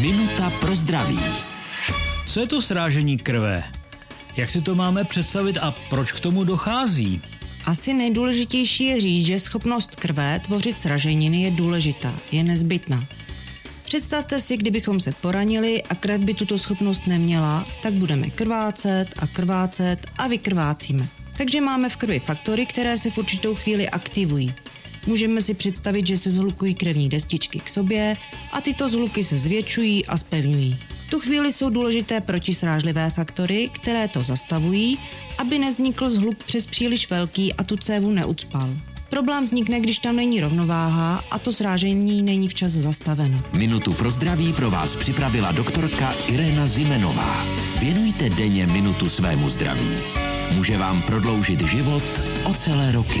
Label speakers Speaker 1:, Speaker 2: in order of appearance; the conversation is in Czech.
Speaker 1: Minuta pro zdraví.
Speaker 2: Co je to srážení krve? Jak si to máme představit a proč k tomu dochází?
Speaker 3: Asi nejdůležitější je říct, že schopnost krve tvořit sraženiny je důležitá, je nezbytná. Představte si, kdybychom se poranili a krev by tuto schopnost neměla, tak budeme krvácet a krvácet a vykrvácíme. Takže máme v krvi faktory, které se v určitou chvíli aktivují. Můžeme si představit, že se zhlukují krevní destičky k sobě a tyto zhluky se zvětšují a spevňují. V tu chvíli jsou důležité protisrážlivé faktory, které to zastavují, aby nevznikl zhluk přes příliš velký a tu cévu neucpal. Problém vznikne, když tam není rovnováha a to srážení není včas zastaveno.
Speaker 1: Minutu pro zdraví pro vás připravila doktorka Irena Zimenová. Věnujte denně minutu svému zdraví. Může vám prodloužit život o celé roky.